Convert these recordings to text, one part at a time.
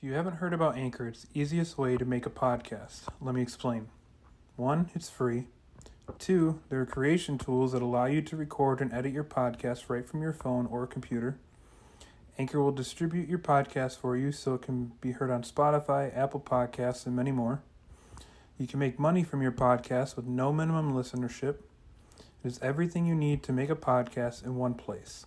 If you haven't heard about Anchor, it's the easiest way to make a podcast. Let me explain. One, it's free. Two, there are creation tools that allow you to record and edit your podcast right from your phone or computer. Anchor will distribute your podcast for you so it can be heard on Spotify, Apple Podcasts, and many more. You can make money from your podcast with no minimum listenership. It is everything you need to make a podcast in one place.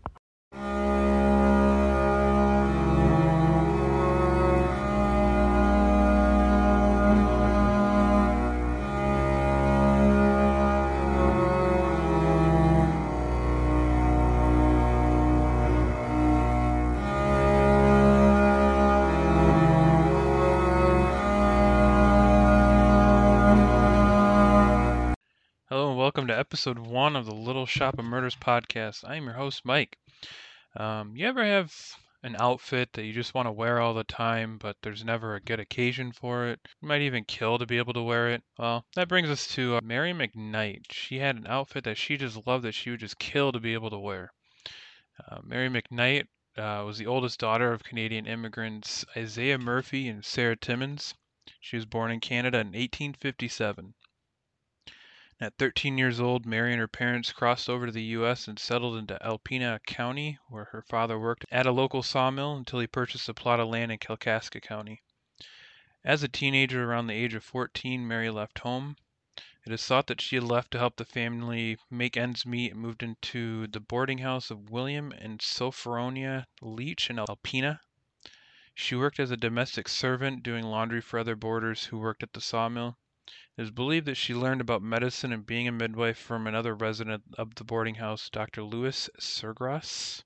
Welcome to episode one of the Little Shop of Murders podcast. I am your host, Mike. Um, you ever have an outfit that you just want to wear all the time, but there's never a good occasion for it? You might even kill to be able to wear it. Well, that brings us to uh, Mary McKnight. She had an outfit that she just loved that she would just kill to be able to wear. Uh, Mary McKnight uh, was the oldest daughter of Canadian immigrants Isaiah Murphy and Sarah Timmons. She was born in Canada in 1857. At 13 years old, Mary and her parents crossed over to the U.S. and settled into Alpena County, where her father worked at a local sawmill until he purchased a plot of land in Kalkaska County. As a teenager around the age of 14, Mary left home. It is thought that she had left to help the family make ends meet and moved into the boarding house of William and Sophronia Leach in Alpena. She worked as a domestic servant, doing laundry for other boarders who worked at the sawmill. It is believed that she learned about medicine and being a midwife from another resident of the boarding house, Dr. Louis Surgrass.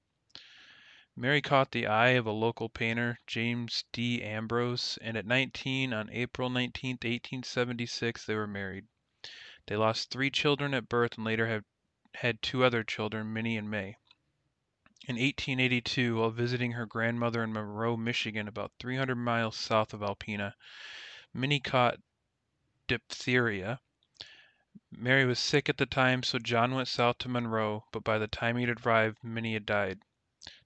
Mary caught the eye of a local painter, James D. Ambrose, and at 19, on April 19, 1876, they were married. They lost three children at birth and later have had two other children, Minnie and May. In 1882, while visiting her grandmother in Monroe, Michigan, about 300 miles south of Alpena, Minnie caught diphtheria. Mary was sick at the time, so John went south to Monroe, but by the time he'd arrived, Minnie had died.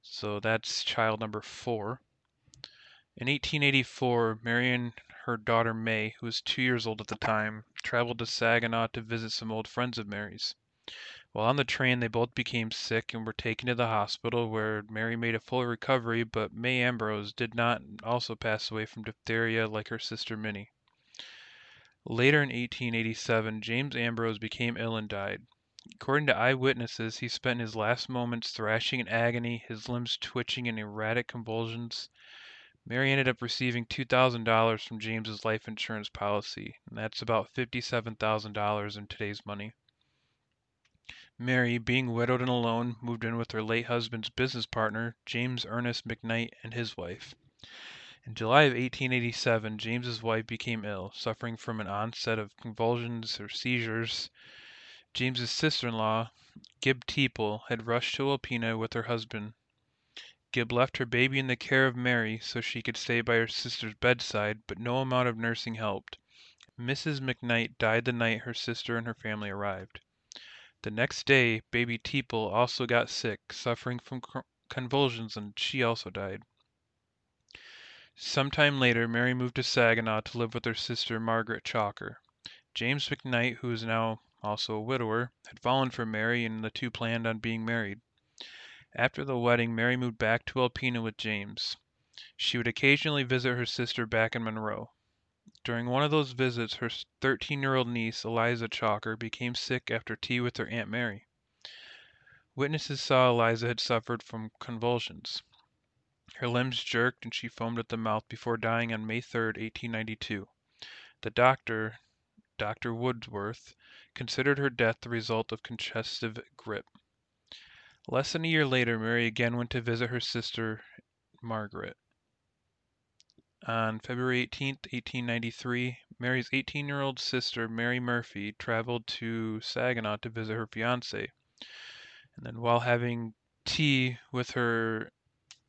So that's child number four. In 1884, Mary and her daughter May, who was two years old at the time, traveled to Saginaw to visit some old friends of Mary's. While on the train, they both became sick and were taken to the hospital, where Mary made a full recovery, but May Ambrose did not also pass away from diphtheria like her sister Minnie. Later in 1887, James Ambrose became ill and died. According to eyewitnesses, he spent his last moments thrashing in agony, his limbs twitching in erratic convulsions. Mary ended up receiving $2,000 from James's life insurance policy, and that's about $57,000 in today's money. Mary, being widowed and alone, moved in with her late husband's business partner, James Ernest McKnight, and his wife. In July of 1887, James's wife became ill, suffering from an onset of convulsions or seizures. James's sister-in-law, Gib Teeple, had rushed to Alpena with her husband. Gib left her baby in the care of Mary so she could stay by her sister's bedside, but no amount of nursing helped. Mrs. McKnight died the night her sister and her family arrived. The next day, baby Teeple also got sick, suffering from convulsions, and she also died. Some time later, Mary moved to Saginaw to live with her sister Margaret Chalker. James McKnight, who is now also a widower, had fallen for Mary and the two planned on being married. After the wedding, Mary moved back to Alpena with James. She would occasionally visit her sister back in Monroe. During one of those visits, her 13 year old niece, Eliza Chalker, became sick after tea with her Aunt Mary. Witnesses saw Eliza had suffered from convulsions. Her limbs jerked and she foamed at the mouth before dying on May 3, 1892. The doctor, Dr. Woodsworth, considered her death the result of congestive grippe. Less than a year later, Mary again went to visit her sister, Margaret. On February 18, 1893, Mary's 18 year old sister, Mary Murphy, traveled to Saginaw to visit her fiance. And then, while having tea with her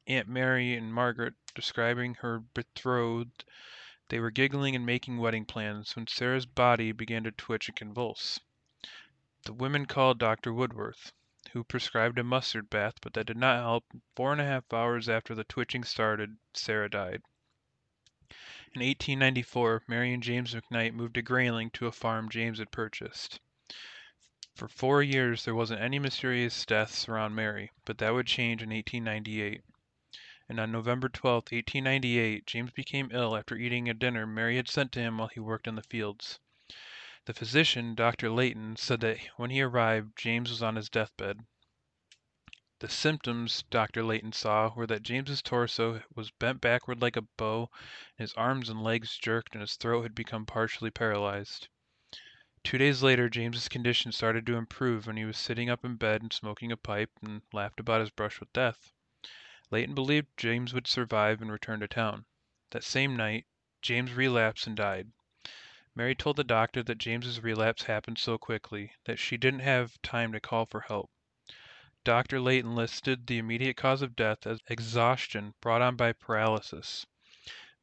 Aunt Mary and Margaret describing her betrothed, they were giggling and making wedding plans when Sarah's body began to twitch and convulse. The women called Dr. Woodworth. who prescribed a mustard bath, but that did not help. Four and a half hours after the twitching started, Sarah died. In 1894, Mary and James McKnight moved to Grayling to a farm James had purchased. For four years there wasn't any mysterious deaths around Mary, but that would change in 1898. And on November 12, 1898, James became ill after eating a dinner Mary had sent to him while he worked in the fields. The physician, Dr. Layton, said that when he arrived, James was on his deathbed. The symptoms Dr. Layton saw were that James's torso was bent backward like a bow, and his arms and legs jerked, and his throat had become partially paralyzed. Two days later James's condition started to improve when he was sitting up in bed and smoking a pipe and laughed about his brush with death. Layton believed James would survive and return to town. That same night, James relapsed and died. Mary told the doctor that James's relapse happened so quickly that she didn't have time to call for help. Dr. Layton listed the immediate cause of death as exhaustion brought on by paralysis.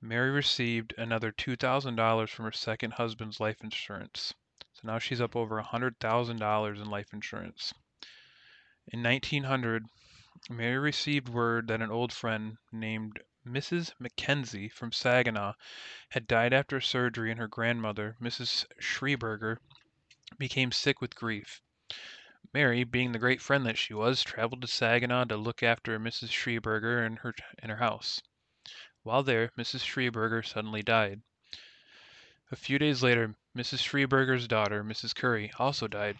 Mary received another $2,000 from her second husband's life insurance. So now she's up over $100,000 in life insurance. In 1900, Mary received word that an old friend named Mrs. Mackenzie from Saginaw had died after surgery and her grandmother, Mrs. Schreberger, became sick with grief. Mary, being the great friend that she was, traveled to Saginaw to look after Mrs. Schreberger in her, in her house. While there, Mrs. Schreberger suddenly died. A few days later, Mrs. Schreberger's daughter, Mrs. Curry, also died.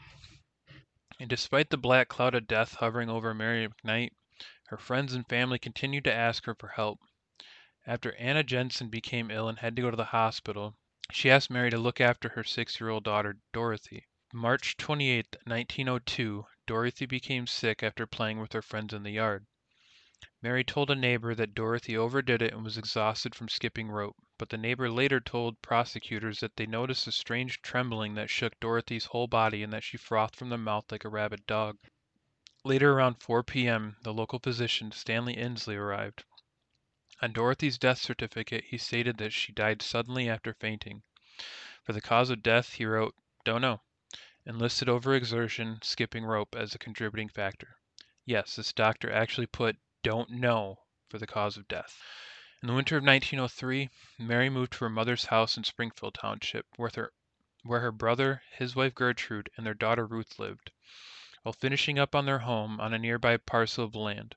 And despite the black cloud of death hovering over Mary McKnight, her friends and family continued to ask her for help. After Anna Jensen became ill and had to go to the hospital, she asked Mary to look after her six year old daughter, Dorothy. March 28, 1902, Dorothy became sick after playing with her friends in the yard. Mary told a neighbor that Dorothy overdid it and was exhausted from skipping rope, but the neighbor later told prosecutors that they noticed a strange trembling that shook Dorothy's whole body and that she frothed from the mouth like a rabid dog. Later around 4 p.m., the local physician, Stanley Inslee, arrived. On Dorothy's death certificate, he stated that she died suddenly after fainting. For the cause of death, he wrote, Don't know, and listed overexertion, skipping rope as a contributing factor. Yes, this doctor actually put don't know for the cause of death. In the winter of 1903, Mary moved to her mother's house in Springfield Township, where her, where her brother, his wife Gertrude, and their daughter Ruth lived, while finishing up on their home on a nearby parcel of land.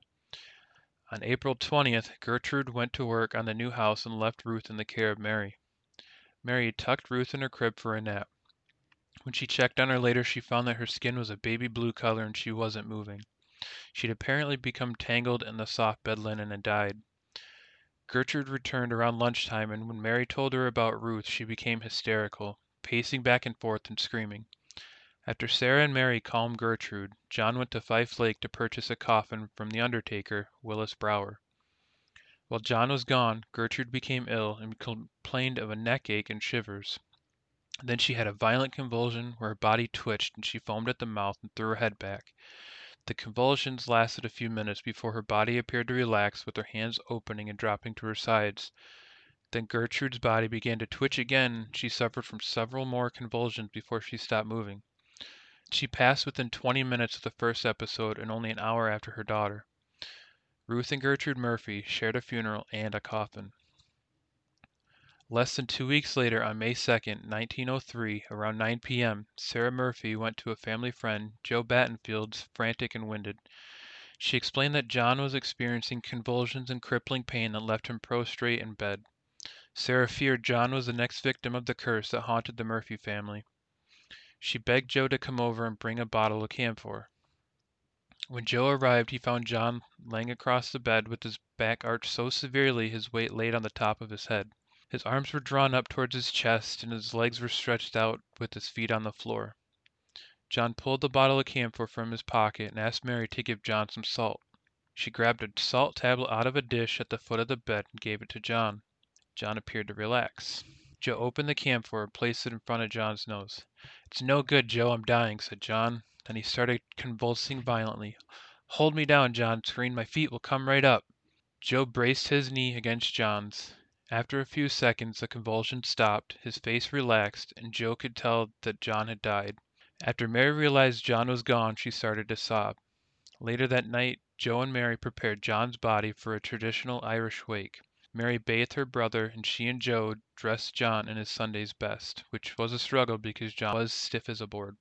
On April 20th, Gertrude went to work on the new house and left Ruth in the care of Mary. Mary tucked Ruth in her crib for a nap. When she checked on her later, she found that her skin was a baby blue color and she wasn't moving. She'd apparently become tangled in the soft bed linen and died. Gertrude returned around lunchtime, and when Mary told her about Ruth, she became hysterical, pacing back and forth and screaming. After Sarah and Mary calmed Gertrude, John went to Fife Lake to purchase a coffin from the undertaker, Willis Brower. While John was gone, Gertrude became ill and complained of a neck ache and shivers. Then she had a violent convulsion where her body twitched and she foamed at the mouth and threw her head back. The convulsions lasted a few minutes before her body appeared to relax with her hands opening and dropping to her sides. Then Gertrude's body began to twitch again she suffered from several more convulsions before she stopped moving. She passed within 20 minutes of the first episode and only an hour after her daughter. Ruth and Gertrude Murphy shared a funeral and a coffin. Less than two weeks later, on May 2, 1903, around 9 p.m., Sarah Murphy went to a family friend, Joe Battenfield's, frantic and winded. She explained that John was experiencing convulsions and crippling pain that left him prostrate in bed. Sarah feared John was the next victim of the curse that haunted the Murphy family. She begged Joe to come over and bring a bottle of camphor. When Joe arrived, he found John lying across the bed with his back arched so severely his weight laid on the top of his head. His arms were drawn up towards his chest and his legs were stretched out with his feet on the floor. John pulled the bottle of camphor from his pocket and asked Mary to give John some salt. She grabbed a salt tablet out of a dish at the foot of the bed and gave it to John. John appeared to relax. Joe opened the camphor and placed it in front of John's nose. It's no good, Joe, I'm dying, said John. Then he started convulsing violently. Hold me down, John screamed. My feet will come right up. Joe braced his knee against John's. After a few seconds the convulsions stopped, his face relaxed, and Joe could tell that John had died. After Mary realized John was gone, she started to sob. Later that night, Joe and Mary prepared John's body for a traditional Irish wake. Mary bathed her brother, and she and Joe dressed John in his Sunday's best, which was a struggle because John was stiff as a board.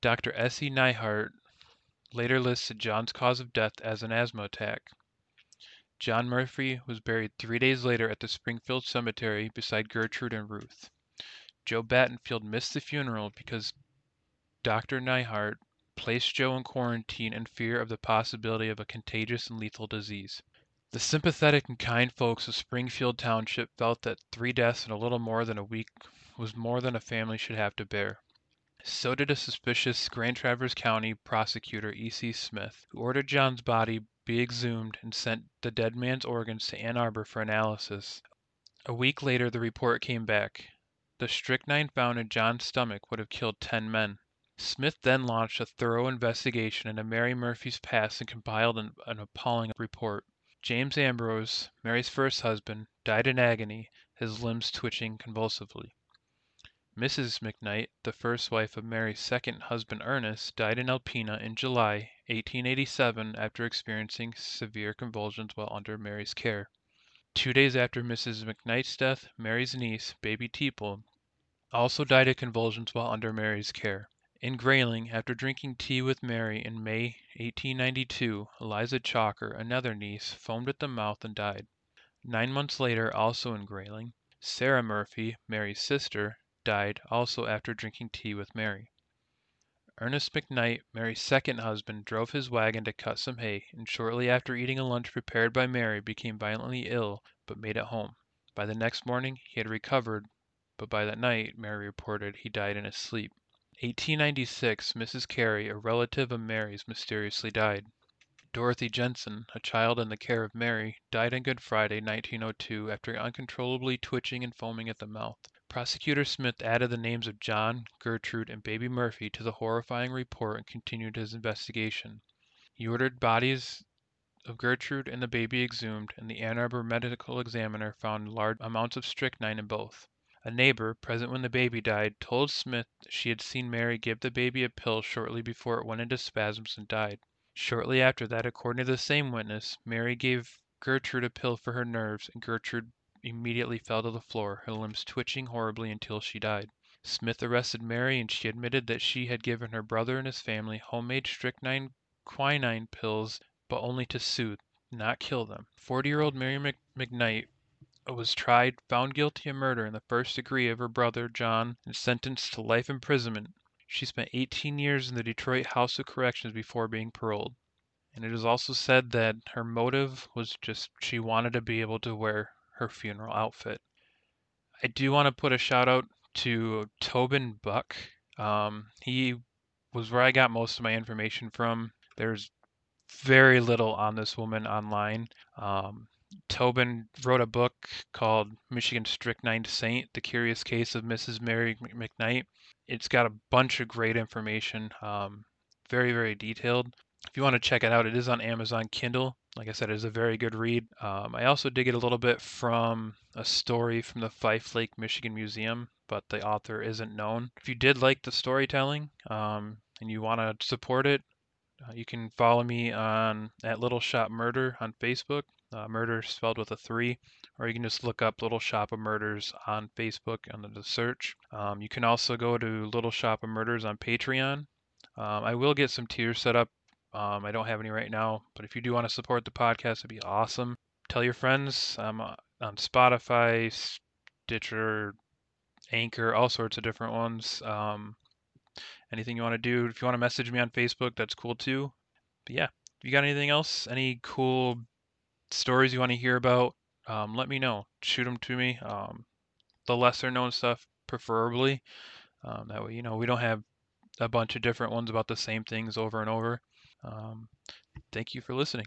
Dr. S. E. Neihardt later listed John's cause of death as an asthma attack. John Murphy was buried three days later at the Springfield Cemetery beside Gertrude and Ruth. Joe Battenfield missed the funeral because Dr. Neihardt placed Joe in quarantine in fear of the possibility of a contagious and lethal disease. The sympathetic and kind folks of Springfield Township felt that three deaths in a little more than a week was more than a family should have to bear. So did a suspicious Grand Traverse County prosecutor E.C. Smith, who ordered John's body be exhumed and sent the dead man's organs to Ann Arbor for analysis. A week later the report came back. The strychnine found in John's stomach would have killed ten men. Smith then launched a thorough investigation into Mary Murphy's past and compiled an, an appalling report. James Ambrose, Mary's first husband, died in agony, his limbs twitching convulsively. Mrs. McKnight, the first wife of Mary's second husband Ernest, died in Alpena in July 1887 after experiencing severe convulsions while under Mary's care. Two days after Mrs. McKnight's death, Mary's niece, baby Teeple, also died of convulsions while under Mary's care. In Grayling, after drinking tea with Mary in May 1892, Eliza Chalker, another niece, foamed at the mouth and died. Nine months later, also in Grayling, Sarah Murphy, Mary's sister, died also after drinking tea with Mary. Ernest McKnight, Mary's second husband, drove his wagon to cut some hay, and shortly after eating a lunch prepared by Mary became violently ill, but made it home. By the next morning he had recovered but by that night, Mary reported, he died in his sleep. 1896, Mrs. Carey, a relative of Mary's, mysteriously died. Dorothy Jensen, a child in the care of Mary, died on Good Friday, 1902, after uncontrollably twitching and foaming at the mouth. Prosecutor Smith added the names of John, Gertrude, and baby Murphy to the horrifying report and continued his investigation. He ordered bodies of Gertrude and the baby exhumed, and the Ann Arbor medical examiner found large amounts of strychnine in both. A neighbor, present when the baby died, told Smith she had seen Mary give the baby a pill shortly before it went into spasms and died. Shortly after that, according to the same witness, Mary gave Gertrude a pill for her nerves, and Gertrude immediately fell to the floor, her limbs twitching horribly until she died. Smith arrested Mary, and she admitted that she had given her brother and his family homemade strychnine quinine pills, but only to soothe, not kill them. Forty year old Mary McKnight was tried, found guilty of murder in the first degree of her brother John, and sentenced to life imprisonment. She spent 18 years in the Detroit House of Corrections before being paroled. And it is also said that her motive was just she wanted to be able to wear her funeral outfit. I do want to put a shout out to Tobin Buhk. Um, he was where I got most of my information from. There's very little on this woman online. Um, Tobin wrote a book called Michigan Strychnine Saint The Curious Case of Mrs. Mary McKnight. It's got a bunch of great information, um, very, very detailed. If you want to check it out, it is on Amazon Kindle. Like I said, it is a very good read. Um, I also dig it a little bit from a story from the Fife Lake, Michigan Museum, but the author isn't known. If you did like the storytelling um, and you want to support it, uh, you can follow me on at Little Shop Murder on Facebook uh, murder spelled with a three, or you can just look up Little Shop of Murders on Facebook under the search. Um, you can also go to Little Shop of Murders on Patreon. Um, I will get some tiers set up. Um, I don't have any right now, but if you do want to support the podcast, it'd be awesome. Tell your friends. I'm uh, on Spotify, Stitcher, Anchor, all sorts of different ones. Um, anything you want to do, if you want to message me on Facebook, that's cool too. But yeah, if you got anything else, any cool stories you want to hear about, um, let me know. Shoot them to me. Um, the lesser known stuff, preferably. Um, that way, you know, we don't have a bunch of different ones about the same things over and over. Um, thank you for listening.